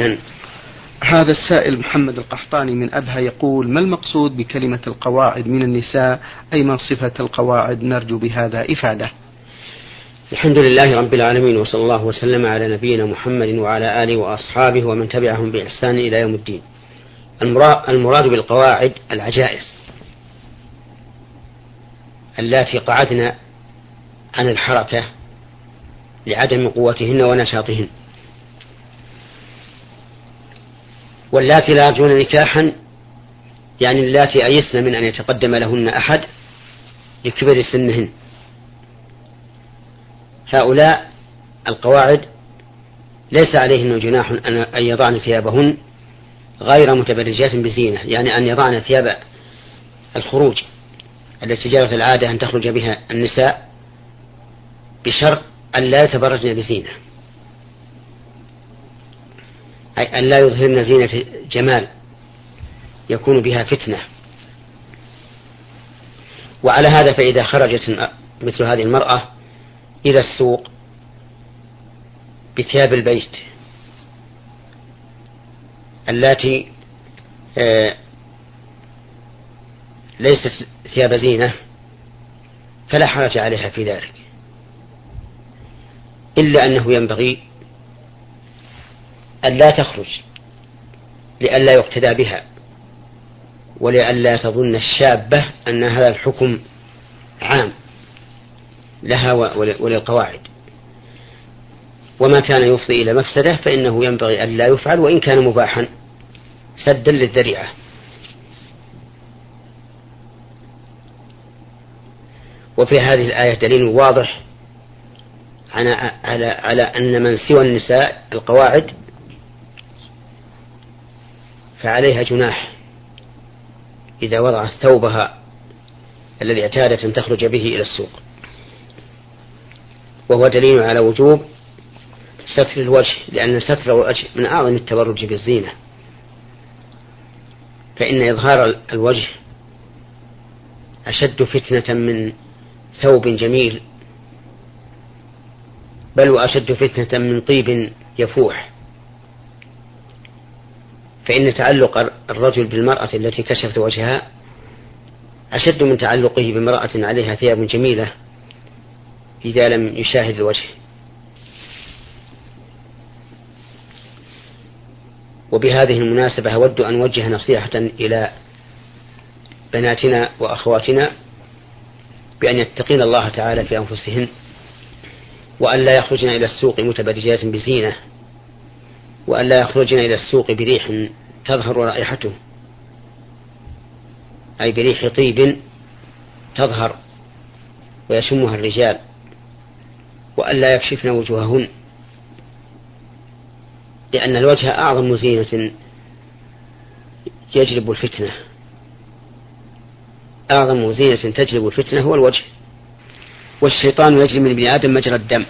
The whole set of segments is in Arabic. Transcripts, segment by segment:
وسهلا هذا السائل محمد القحطاني من أبها يقول ما المقصود بكلمة القواعد من النساء؟ أي ما صفة القواعد نرجو بهذا إفادة؟ الحمد لله رب العالمين وصلى الله وسلم على نبينا محمد وعلى آله وأصحابه ومن تبعهم بإحسان إلى يوم الدين. المراد بالقواعد العجائز اللاتي قعدن عن الحركة لعدم قوتهن ونشاطهن. واللاتي لا يرجون نكاحا يعني اللاتي أيسن من أن يتقدم لهن أحد لكبر سنهن. هؤلاء القواعد ليس عليهن جناح أن يضعن ثيابهن غير متبرجات بزينة يعني أن يضعن ثياب الخروج التي جرت العادة أن تخرج بها النساء بشرط أن لا يتبرجن بزينة. أي أن لا يظهرن زينة جمال يكون بها فتنة. وعلى هذا فإذا خرجت مثل هذه المرأة إلى السوق بثياب البيت اللاتي آه، ليست ثياب زينة فلا حرج عليها في ذلك إلا أنه ينبغي أن لا تخرج لئلا يقتدى بها ولئلا تظن الشابة أن هذا الحكم عام لها وللقواعد. وما كان يفضي إلى مفسدة فإنه ينبغي أن لا يفعل وإن كان مباحا سدا للذريعة. وفي هذه الآية دليل واضح على على على أن من سوى النساء القواعد فعليها جناح إذا وضعت ثوبها الذي اعتادت أن تخرج به إلى السوق. وهو دليل على وجوب ستر الوجه لأن ستر الوجه من أعظم التبرج بالزينة. فإن إظهار الوجه أشد فتنة من ثوب جميل بل وأشد فتنة من طيب يفوح. فإن تعلق الرجل بالمرأة التي كشفت وجهها أشد من تعلقه بامرأة عليها ثياب جميلة إذا لم يشاهد الوجه. وبهذه المناسبة أود أن أوجه نصيحة إلى بناتنا وأخواتنا بأن يتقين الله تعالى في أنفسهن وأن لا يخرجن إلى السوق متبرجات بزينة وأن لا يخرجن إلى السوق بريح تظهر رائحته. أي بريح طيب تظهر ويشمها الرجال وأن لا يكشفن وجوههن لأن الوجه أعظم زينة يجلب الفتنة. أعظم زينة تجلب الفتنة هو الوجه. والشيطان يجري من ابن آدم مجرى الدم.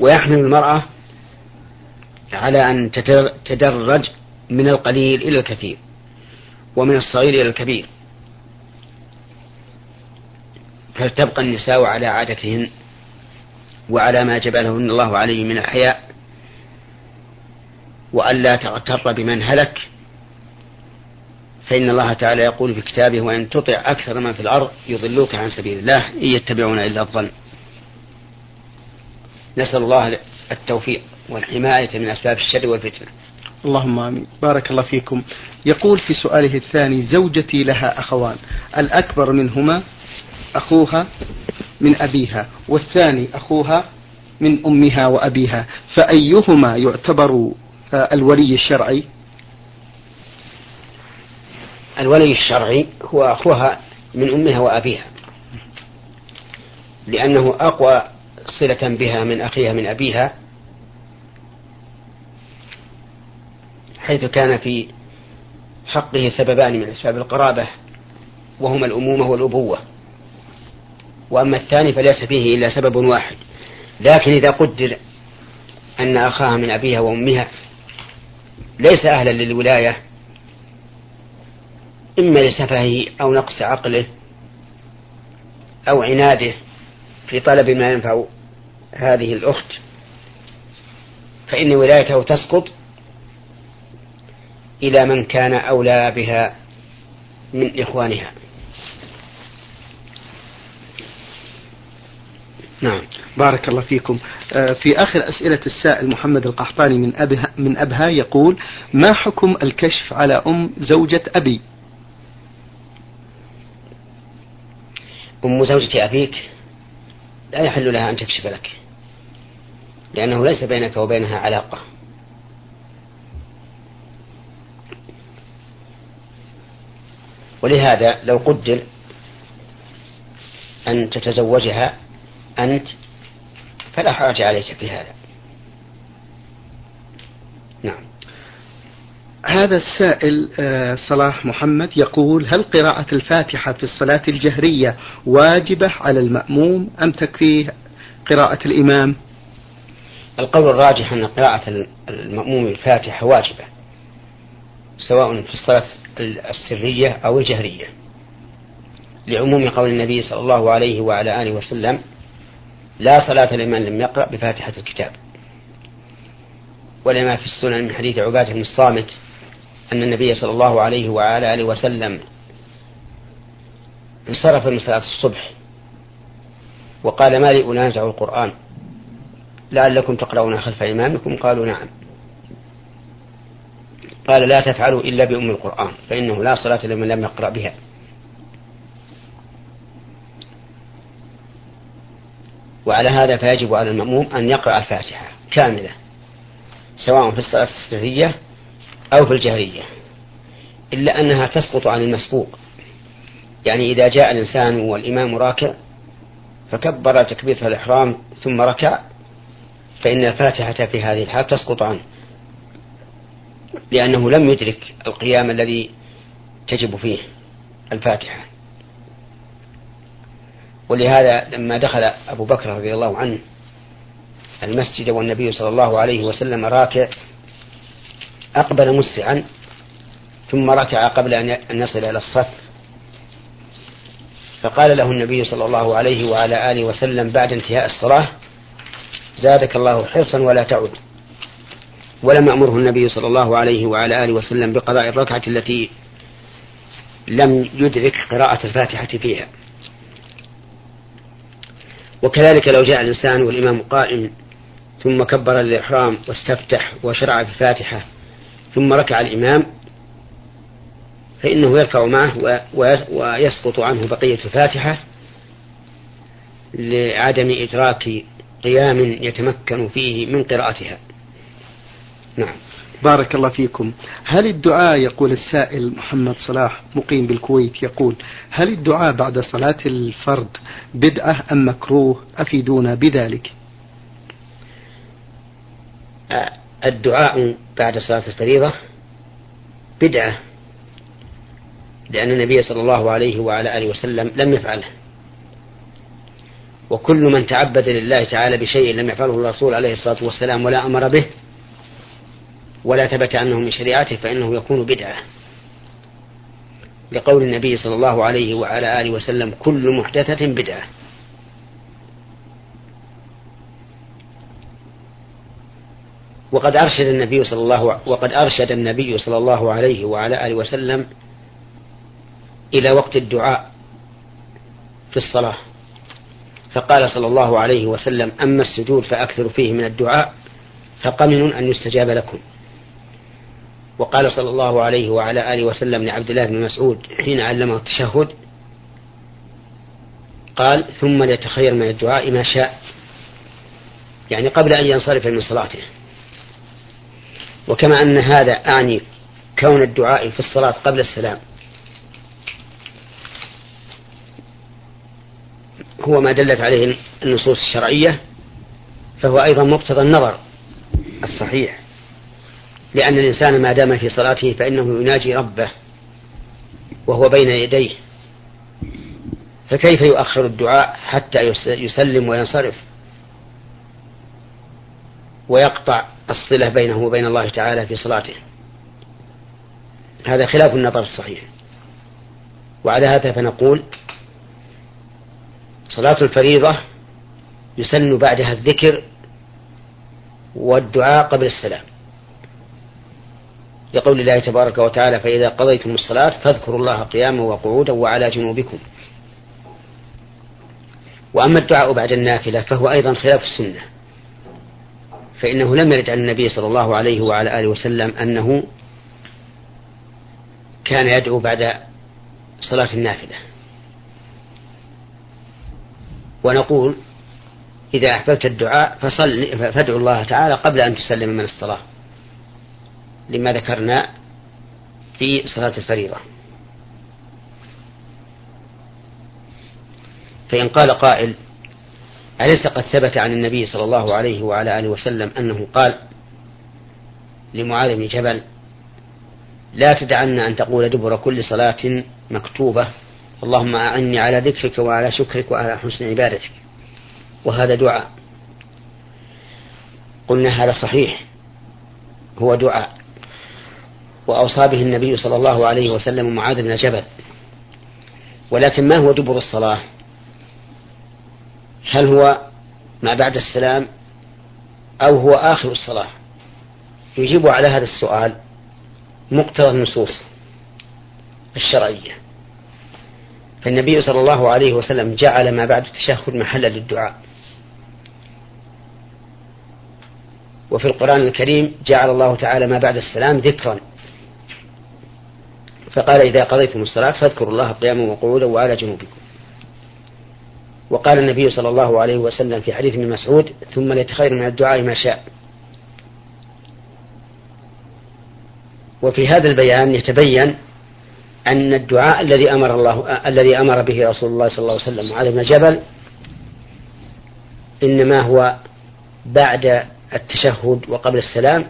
ويحمل المرأة على أن تدرج من القليل إلى الكثير ومن الصغير إلى الكبير. فتبقى النساء على عادتهن وعلى ما جبلهن الله عليه من الحياء وألا تغتر بمن هلك. فإن الله تعالى يقول في كتابه وإن تطع أكثر من في الأرض يضلوك عن سبيل الله إن يتبعون إلا الظن. نسأل الله التوفيق والحماية من أسباب الشر والفتنة. اللهم آمين. بارك الله فيكم. يقول في سؤاله الثاني زوجتي لها أخوان. الأكبر منهما أخوها من أبيها والثاني أخوها من أمها وأبيها. فأيهما يعتبر الولي الشرعي؟ الولي الشرعي هو أخوها من أمها وأبيها لأنه أقوى صلة بها من أخيها من أبيها حيث كان في حقه سببان من أسباب القرابة وهما الأمومة والأبوة. وأما الثاني فليس فيه إلا سبب واحد. لكن إذا قدر أن أخاها من أبيها وأمها ليس أهلا للولاية إما لسفهه أو نقص عقله أو عناده في طلب ما ينفع هذه الأخت فإن ولايته تسقط إلى من كان أولى بها من إخوانها. نعم. بارك الله فيكم. آه، في آخر أسئلة السائل محمد القحطاني من أبها, من أبها يقول ما حكم الكشف على أم زوجة أبي؟ أم زوجة أبيك لا يحل لها أن تكشف لك لأنه ليس بينك وبينها علاقة. ولهذا لو قدر أن تتزوجها أنت فلا حرج عليك في هذا. نعم. هذا السائل آه، صلاح محمد يقول هل قراءة الفاتحة في الصلاة الجهرية واجبة على المأموم أم تكفيه قراءة الإمام؟ القول الراجح أن قراءة المأموم الفاتحة واجبة. سواء في الصلاة السرية أو الجهرية. لعموم قول النبي صلى الله عليه وعلى آله وسلم لا صلاة لمن لم يقرأ بفاتحة الكتاب. ولما في السنن من حديث عبادة بن الصامت أن النبي صلى الله عليه وعلى آله وسلم انصرف من صلاة الصبح وقال ما لي أنازع القرآن؟ لعلكم تقرؤون خلف إمامكم؟ قالوا نعم. قال لا تفعلوا إلا بأم القرآن فإنه لا صلاة لمن لم يقرأ بها. وعلى هذا فيجب على المأموم أن يقرأ الفاتحة كاملة سواء في الصلاة السرية أو في الجهرية إلا أنها تسقط عن المسبوق. يعني إذا جاء الإنسان والإمام راكع فكبر تكبيرة الإحرام ثم ركع فإن الفاتحة في هذه الحال تسقط عنه. لأنه لم يدرك القيام الذي تجب فيه الفاتحة. ولهذا لما دخل أبو بكر رضي الله عنه المسجد والنبي صلى الله عليه وسلم راكع أقبل مسرعا ثم ركع قبل أن يصل إلى الصف. فقال له النبي صلى الله عليه وعلى آله وسلم بعد انتهاء الصلاة زادك الله حرصا ولا تعد. ولم يأمره النبي صلى الله عليه وعلى آله وسلم بقضاء الركعة التي لم يدرك قراءة الفاتحة فيها. وكذلك لو جاء الإنسان والإمام قائم ثم كبر الإحرام واستفتح وشرع في الفاتحة ثم ركع الإمام فإنه يركع معه ويسقط عنه بقية الفاتحة لعدم إدراك قيام يتمكن فيه من قراءتها. نعم. بارك الله فيكم. هل الدعاء يقول السائل محمد صلاح مقيم بالكويت يقول هل الدعاء بعد صلاة الفرد بدعة أم مكروه؟ أفيدونا بذلك. الدعاء بعد صلاة الفريضة بدعة لأن النبي صلى الله عليه وعلى آله وسلم لم يفعله. وكل من تعبد لله تعالى بشيء لم يفعله الرسول عليه الصلاة والسلام ولا أمر به ولا ثبت عنه من شريعته فإنه يكون بدعة. لقول النبي صلى الله عليه وعلى آله وسلم كل محدثة بدعة. وقد أرشد النبي صلى الله وقد أرشد النبي صلى الله عليه وعلى آله وسلم إلى وقت الدعاء في الصلاة. فقال صلى الله عليه وسلم أما السجود فأكثر فيه من الدعاء فقمن أن يستجاب لكم. وقال صلى الله عليه وعلى آله وسلم لعبد الله بن مسعود حين علمه التشهد قال ثم ليتخير من الدعاء ما شاء. يعني قبل أن ينصرف من صلاته. وكما أن هذا أعني كون الدعاء في الصلاة قبل السلام. هو ما دلت عليه النصوص الشرعية فهو أيضا مقتضى النظر الصحيح. لأن الإنسان ما دام في صلاته فإنه يناجي ربه وهو بين يديه. فكيف يؤخر الدعاء حتى يسلم وينصرف ويقطع الصلة بينه وبين الله تعالى في صلاته؟ هذا خلاف النظر الصحيح. وعلى هذا فنقول صلاة الفريضة يسن بعدها الذكر والدعاء قبل السلام. لقول الله تبارك وتعالى فإذا قضيتم الصلاة فاذكروا الله قياما وقعودا وعلى جنوبكم. وأما الدعاء بعد النافلة فهو أيضا خلاف السنة فإنه لم يرد عن النبي صلى الله عليه وعلى آله وسلم أنه كان يدعو بعد صلاة النافلة. ونقول إذا أحببت الدعاء فصل فادعو الله تعالى قبل أن تسلم من الصلاة. لما ذكرنا في صلاة الفريضة. فإن قال قائل أليس قد ثبت عن النبي صلى الله عليه وعلى آله وسلم أنه قال لمعاذ بن جبل لا تدعن أن تقول دبر كل صلاة مكتوبة اللهم أعني على ذكرك وعلى شكرك وعلى حسن عبادتك. وهذا دعاء. قلنا هذا صحيح هو دعاء. وأوصى به النبي صلى الله عليه وسلم معاذ بن جبل. ولكن ما هو دبر الصلاة؟ هل هو ما بعد السلام أو هو آخر الصلاة؟ يجيب على هذا السؤال مقتضى النصوص الشرعية. فالنبي صلى الله عليه وسلم جعل ما بعد التشهد محلا للدعاء. وفي القرآن الكريم جعل الله تعالى ما بعد السلام ذكرا. فقال إذا قضيتم الصلاة فاذكروا الله قياما وقعودا وعلى جنوبكم. وقال النبي صلى الله عليه وسلم في حديث ابن مسعود ثم ليتخير من الدعاء ما شاء. وفي هذا البيان يتبين أن الدعاء الذي أمر الله الذي أمر به رسول الله صلى الله عليه وسلم معاذ بن جبل إنما هو بعد التشهد وقبل السلام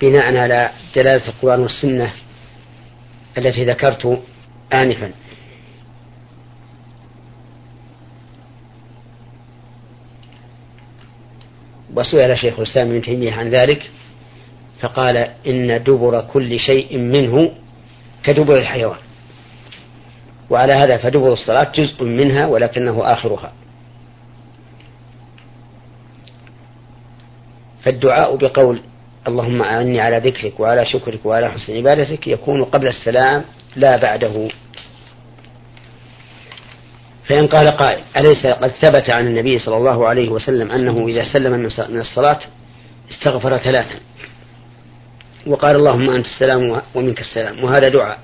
بناء على دلالة القرآن والسنة التي ذكرت آنفا. وسئل شيخ الإسلام ابن تيمية عن ذلك فقال إن دبر كل شيء منه كدبر الحيوان. وعلى هذا فدبر الصلاة جزء منها ولكنه آخرها. فالدعاء بقول اللهم أعني على ذكرك وعلى شكرك وعلى حسن عبادتك يكون قبل السلام لا بعده. فإن قال قائل أليس قد ثبت عن النبي صلى الله عليه وسلم أنه إذا سلم من الصلاة استغفر ثلاثا؟ وقال اللهم أنت السلام ومنك السلام وهذا دعاء.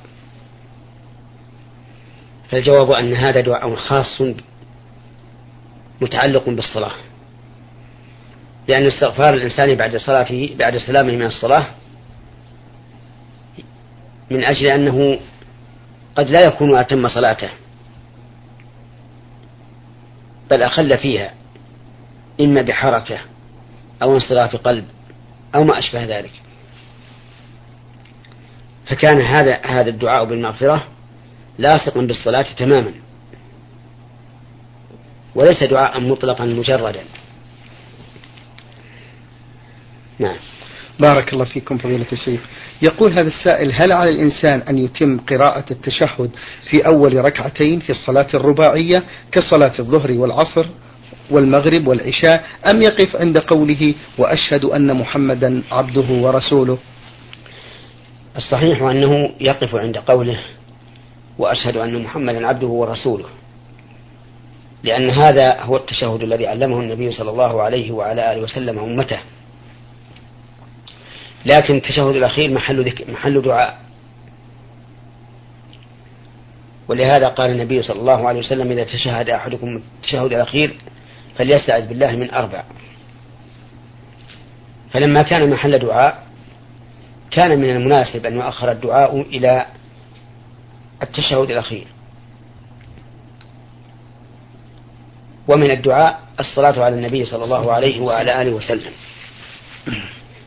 فالجواب أن هذا دعاء خاص متعلق بالصلاة. لأن استغفار الإنسان بعد صلاته بعد سلامه من الصلاة من أجل أنه قد لا يكون أتم صلاته بل أخل فيها إما بحركة أو انصراف قلب أو ما أشبه ذلك. فكان هذا هذا الدعاء بالمغفرة لاصقا بالصلاة تماما وليس دعاء مطلقا مجردا نعم بارك الله فيكم فضيلة الشيخ. يقول هذا السائل هل على الإنسان أن يتم قراءة التشهد في أول ركعتين في الصلاة الرباعية كصلاة الظهر والعصر والمغرب والعشاء أم يقف عند قوله وأشهد أن محمدا عبده ورسوله؟ الصحيح أنه يقف عند قوله وأشهد أن محمدا عبده ورسوله لأن هذا هو التشهد الذي علمه النبي صلى الله عليه وعلى آله وسلم أمته. لكن التشهد الأخير محل ذك... محل دعاء. ولهذا قال النبي صلى الله عليه وسلم إذا تشهد أحدكم التشهد الأخير فليستعذ بالله من أربع. فلما كان محل دعاء كان من المناسب أن يؤخر الدعاء إلى التشهد الأخير. ومن الدعاء الصلاة على النبي صلى الله عليه وعلى آله وسلم.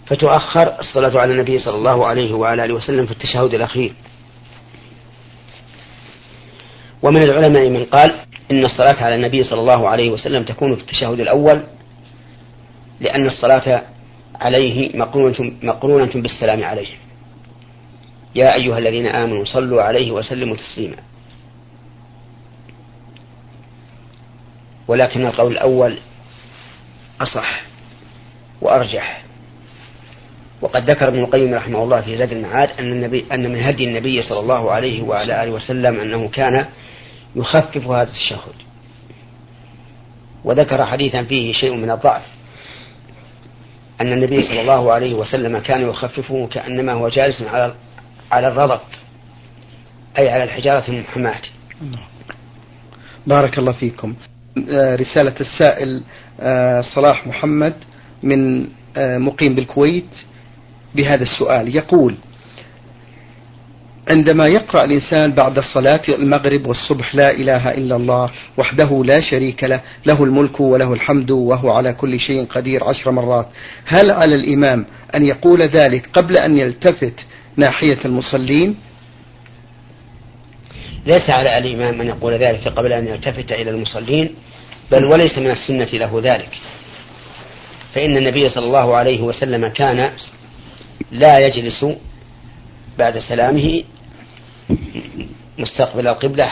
فتؤخر الصلاة على النبي صلى الله عليه وعلى آله وسلم في التشهد الأخير. ومن العلماء من قال إن الصلاة على النبي صلى الله عليه وسلم تكون في التشهد الأول لأن الصلاة عليه مقرونة, مقرونة بالسلام عليه. يا أيها الذين آمنوا صلوا عليه وسلموا تسليما. ولكن القول الأول أصح وأرجح. وقد ذكر ابن القيم رحمه الله في زاد المعاد أن النبي أن من هدي النبي صلى الله عليه وعلى آله وسلم أنه كان يخفف هذا التشهد. وذكر حديثا فيه شيء من الضعف. أن النبي صلى الله عليه وسلم كان يخففه كأنما هو جالس على على الرضب أي على الحجارة المحماة. بارك الله فيكم. آه، رسالة السائل آه، صلاح محمد من آه، مقيم بالكويت. بهذا السؤال. يقول عندما يقرأ الإنسان بعد صلاة المغرب والصبح لا إله إلا الله وحده لا شريك له له الملك وله الحمد وهو على كل شيء قدير عشر مرات هل على الإمام أن يقول ذلك قبل أن يلتفت ناحية المصلين؟ ليس على الإمام أن يقول ذلك قبل أن يلتفت إلى المصلين بل وليس من السنة له ذلك. فإن النبي صلى الله عليه وسلم كان لا يجلس بعد سلامه مستقبل القبلة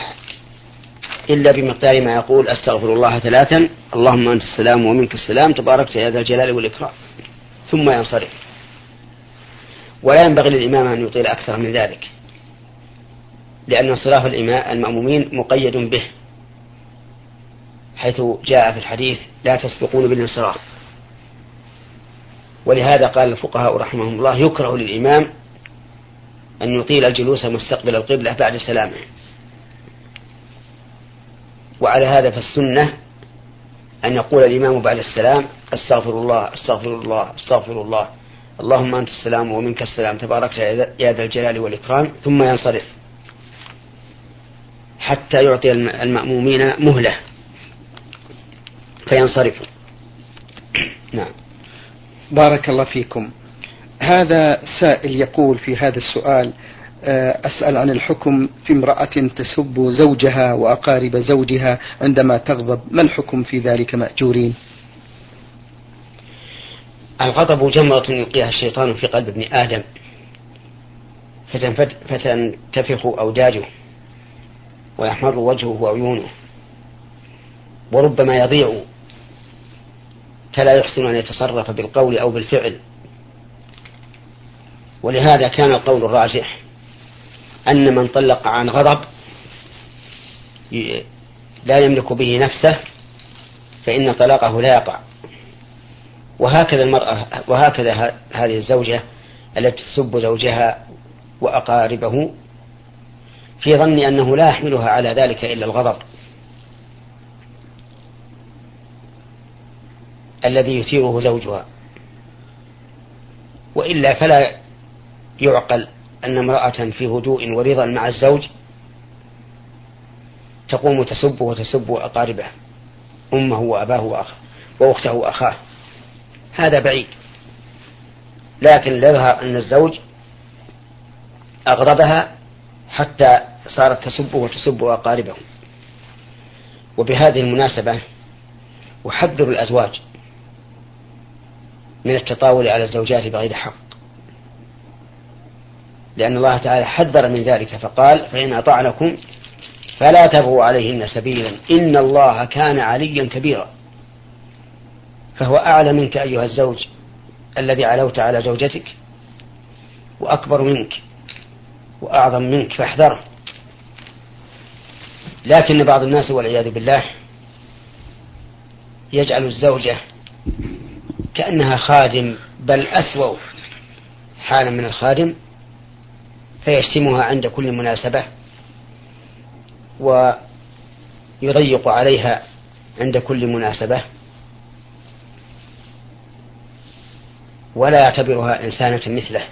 إلا بمقدار ما يقول أستغفر الله ثلاثا اللهم أنت السلام ومنك السلام تباركت يا ذا الجلال والإكرام. ثم ينصرف. ولا ينبغي للإمام أن يطيل أكثر من ذلك لأن انصراف المأمومين مقيد به حيث جاء في الحديث لا تسبقون بالانصراف. ولهذا قال الفقهاء رحمهم الله يكره للإمام أن يطيل الجلوس مستقبل القبلة بعد سلامه. وعلى هذا فالسنة أن يقول الإمام بعد السلام أستغفر الله أستغفر الله أستغفر الله. اللهم أنت السلام ومنك السلام تبارك يا ذا الجلال والإكرام. ثم ينصرف حتى يعطي المأمومين مهلة فينصرفوا. بارك الله فيكم. هذا سائل يقول في هذا السؤال آه، أسأل عن الحكم في امرأة تسب زوجها وأقارب زوجها عندما تغضب. ما الحكم في ذلك مأجورين؟ الغضب جمرة يلقيها الشيطان في قلب ابن آدم فتنتفخ أوداجه ويحمر وجهه وعيونه وربما يضيع فلا يحسن أن يتصرف بالقول أو بالفعل. ولهذا كان القول الراجح أن من طلق عن غضب لا يملك به نفسه فإن طلاقه لا يقع. وهكذا المرأة وهكذا هذه الزوجة التي تسب زوجها وأقاربه في ظن أنه لا يحملها على ذلك إلا الغضب. الذي يثيره زوجها. وإلا فلا يعقل أن امرأة في هدوء ورضا مع الزوج تقوم تسب وتسب أقاربه أمه وأباه وأخ وأخته وأخاه. هذا بعيد. لكن يظهر أن الزوج أغضبها حتى صارت تسب وتسب أقاربه. وبهذه المناسبة أحذر الأزواج من التطاول على الزوجات بغير حق. لأن الله تعالى حذر من ذلك فقال فإن أطعنكم فلا تبغوا عليهن سبيلا إن الله كان عليا كبيرا. فهو أعلى منك أيها الزوج الذي علوت على زوجتك وأكبر منك وأعظم منك فاحذره لكن بعض الناس والعياذ بالله يجعل الزوجة كأنها خادم بل أسوأ حالا من الخادم فيشتمها عند كل مناسبة ويضيق عليها عند كل مناسبة. ولا يعتبرها إنسانة مثله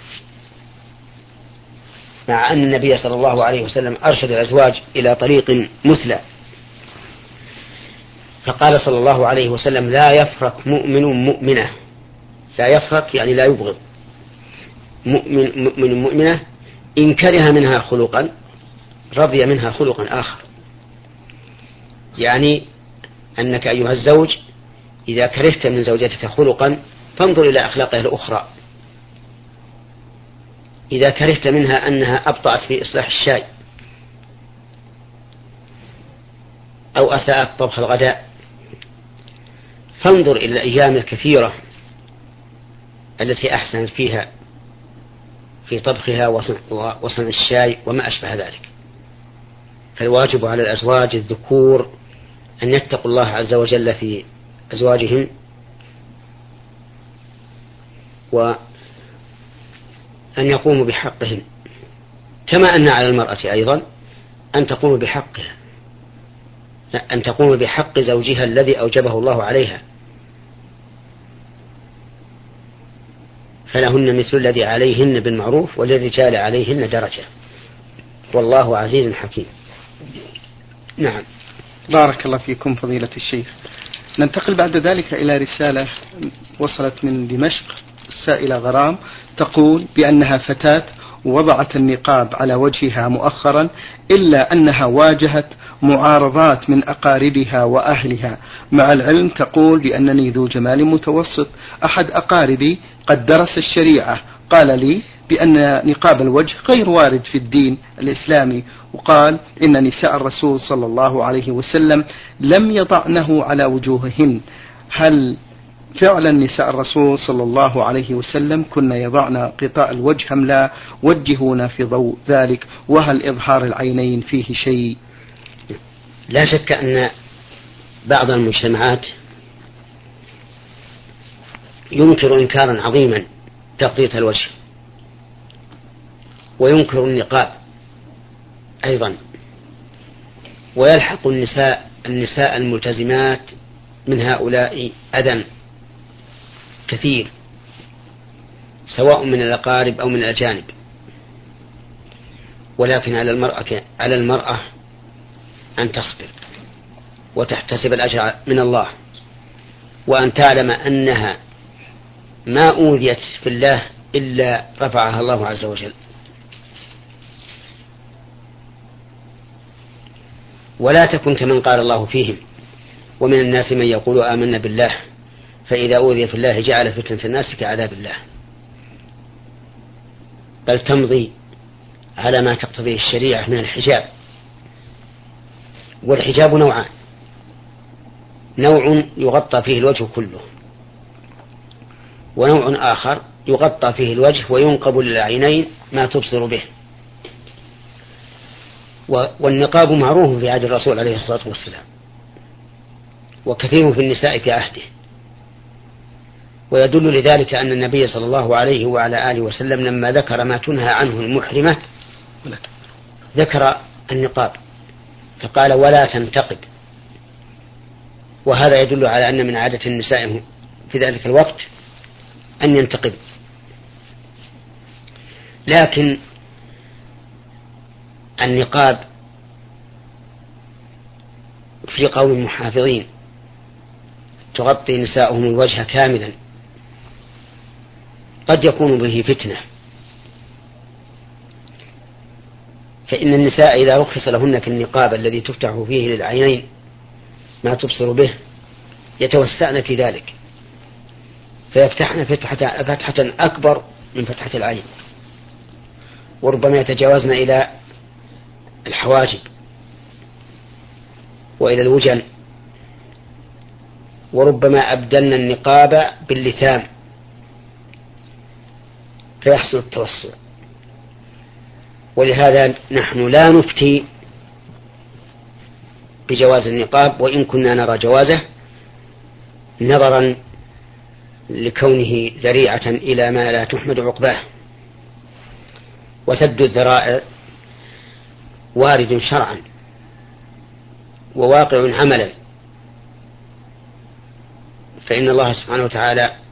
مع أن النبي صلى الله عليه وسلم أرشد الأزواج إلى طريق مثلى فقال صلى الله عليه وسلم لا يفرق مؤمن مؤمنة. لا يفرق يعني لا يبغض. مؤمن مؤمن مؤمنة إن كره منها خلقا رضي منها خلقا آخر. يعني أنك أيها الزوج إذا كرهت من زوجتك خلقا فانظر إلى أخلاقها الأخرى. إذا كرهت منها أنها أبطأت في إصلاح الشاي أو أساءت طبخ الغداء فانظر إلى الأيام الكثيرة التي أحسنت فيها في طبخها وصنع الشاي وما أشبه ذلك. فالواجب على الأزواج الذكور أن يتقوا الله عز وجل في أزواجهم وأن يقوموا بحقهم كما أن على المرأة أيضا أن تقوم بحقها أن تقوم بحق زوجها الذي أوجبه الله عليها. فلهن مثل الذي عليهن بالمعروف وللرجال عليهن درجة. والله عزيز حكيم. نعم. بارك الله فيكم فضيلة الشيخ. ننتقل بعد ذلك إلى رسالة وصلت من دمشق السائلة غرام تقول بأنها فتاة وضعت النقاب على وجهها مؤخرا إلا أنها واجهت معارضات من أقاربها وأهلها. مع العلم تقول بأنني ذو جمال متوسط. أحد أقاربي قد درس الشريعة. قال لي بأن نقاب الوجه غير وارد في الدين الإسلامي. وقال إن نساء الرسول صلى الله عليه وسلم لم يضعنه على وجوههن. هل فعلا نساء الرسول صلى الله عليه وسلم كن يضعن غطاء الوجه أم لا؟ وجهونا في ضوء ذلك وهل إظهار العينين فيه شيء؟ لا شك أن بعض المجتمعات ينكر إنكارا عظيما تغطية الوجه وينكر النقاب أيضا ويلحق النساء النساء الملتزمات من هؤلاء أذى. كثير سواء من الأقارب أو من الأجانب. ولكن على المرأة على المرأة أن تصبر وتحتسب الأجر من الله وأن تعلم أنها ما أوذيت في الله إلا رفعها الله عز وجل. ولا تكن كمن قال الله فيهم ومن الناس من يقول آمنا بالله فإذا أوذي في الله جعل فتنة الناس كعذاب الله. بل تمضي على ما تقتضيه الشريعة من الحجاب. والحجاب نوعان. نوع يغطى فيه الوجه كله. ونوع آخر يغطى فيه الوجه وينقب للعينين ما تبصر به. والنقاب معروف في عهد الرسول عليه الصلاة والسلام. وكثير في النساء في عهده. ويدل لذلك أن النبي صلى الله عليه وعلى آله وسلم لما ذكر ما تنهى عنه المحرمة ذكر النقاب فقال ولا تنتقب وهذا يدل على أن من عادة النساء في ذلك الوقت أن ينتقب لكن النقاب في قوم محافظين تغطي نساؤهم الوجه كاملا. قد يكون به فتنة. فإن النساء إذا رخص لهن في النقاب الذي تفتح فيه للعينين ما تبصر به يتوسعن في ذلك. فيفتحن فتحة, فتحة أكبر من فتحة العين. وربما يتجاوزن إلى الحواجب وإلى الوجن. وربما أبدلن النقاب باللثام. فيحصل التوسع. ولهذا نحن لا نفتي بجواز النقاب وإن كنا نرى جوازه نظرا لكونه ذريعة إلى ما لا تحمد عقباه. وسد الذرائع وارد شرعا وواقع عملا. فإن الله سبحانه وتعالى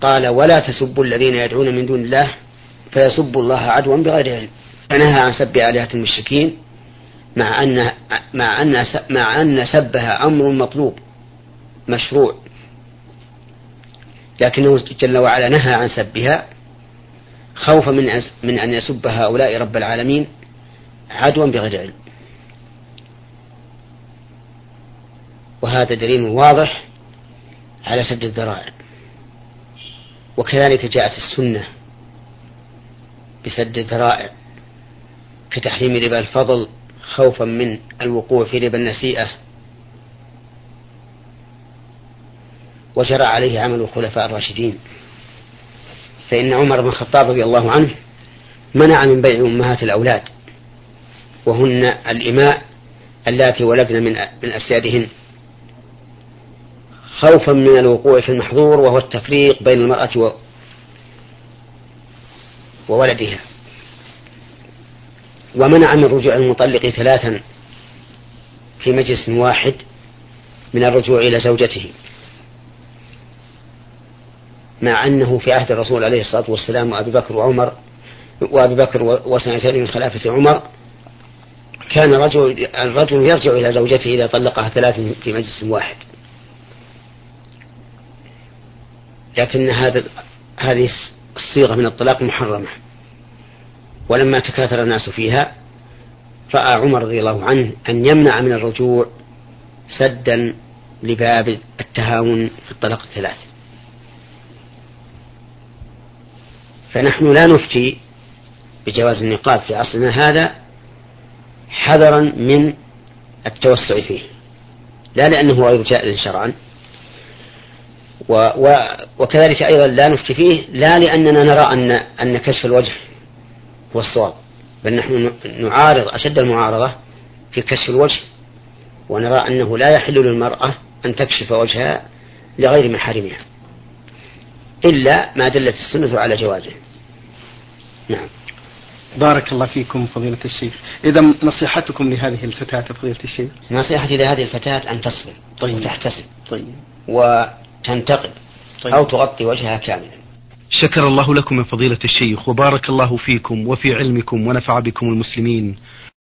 قال ولا تسبوا الذين يدعون من دون الله فيسبوا الله عدوا بغير علم. فنهى عن سب آلهة المشركين مع أن مع أن مع أن سبها أمر مطلوب مشروع. لكنه جل وعلا نهى عن سبها خوفا من من أن يسب هؤلاء رب العالمين عدوا بغير علم. وهذا دليل واضح على سد الذرائع. وكذلك جاءت السنة بسد الذرائع كتحريم ربا الفضل خوفا من الوقوع في ربا النسيئة وجرى عليه عمل الخلفاء الراشدين. فإن عمر بن الخطاب رضي الله عنه منع من بيع أمهات الأولاد وهن الإماء اللاتي ولدن من من أسيادهن. خوفا من الوقوع في المحظور وهو التفريق بين المرأة و وولدها. ومنع من رجوع المطلق ثلاثا في مجلس واحد من الرجوع إلى زوجته مع أنه في عهد الرسول عليه الصلاة والسلام وأبي بكر وعمر وأبي بكر وسنتين من خلافة عمر كان رجل الرجل يرجع إلى زوجته إذا طلقها ثلاث في مجلس واحد. لكن هذا هذه الصيغة من الطلاق محرمة. ولما تكاثر الناس فيها رأى عمر رضي الله عنه أن يمنع من الرجوع سدا لباب التهاون في الطلاق الثلاث فنحن لا نفتي بجواز النقاب في عصرنا هذا حذرا من التوسع فيه. لا لأنه غير جائز شرعا. و و وكذلك أيضا لا نفتي فيه لا لأننا نرى أن أن كشف الوجه هو الصواب بل نحن نعارض أشد المعارضة في كشف الوجه ونرى أنه لا يحل للمرأة أن تكشف وجهها لغير محارمها إلا ما دلت السنة على جوازه. نعم. بارك الله فيكم فضيلة الشيخ. إذا نصيحتكم لهذه الفتاة فضيلة الشيخ. نصيحتي لهذه الفتاة أن تصبر طيب. وتحتسب. طيب. وتنتقد طيب. أو تغطي وجهها كاملا شكر الله لكم من فضيلة الشيخ وبارك الله فيكم وفي علمكم ونفع بكم المسلمين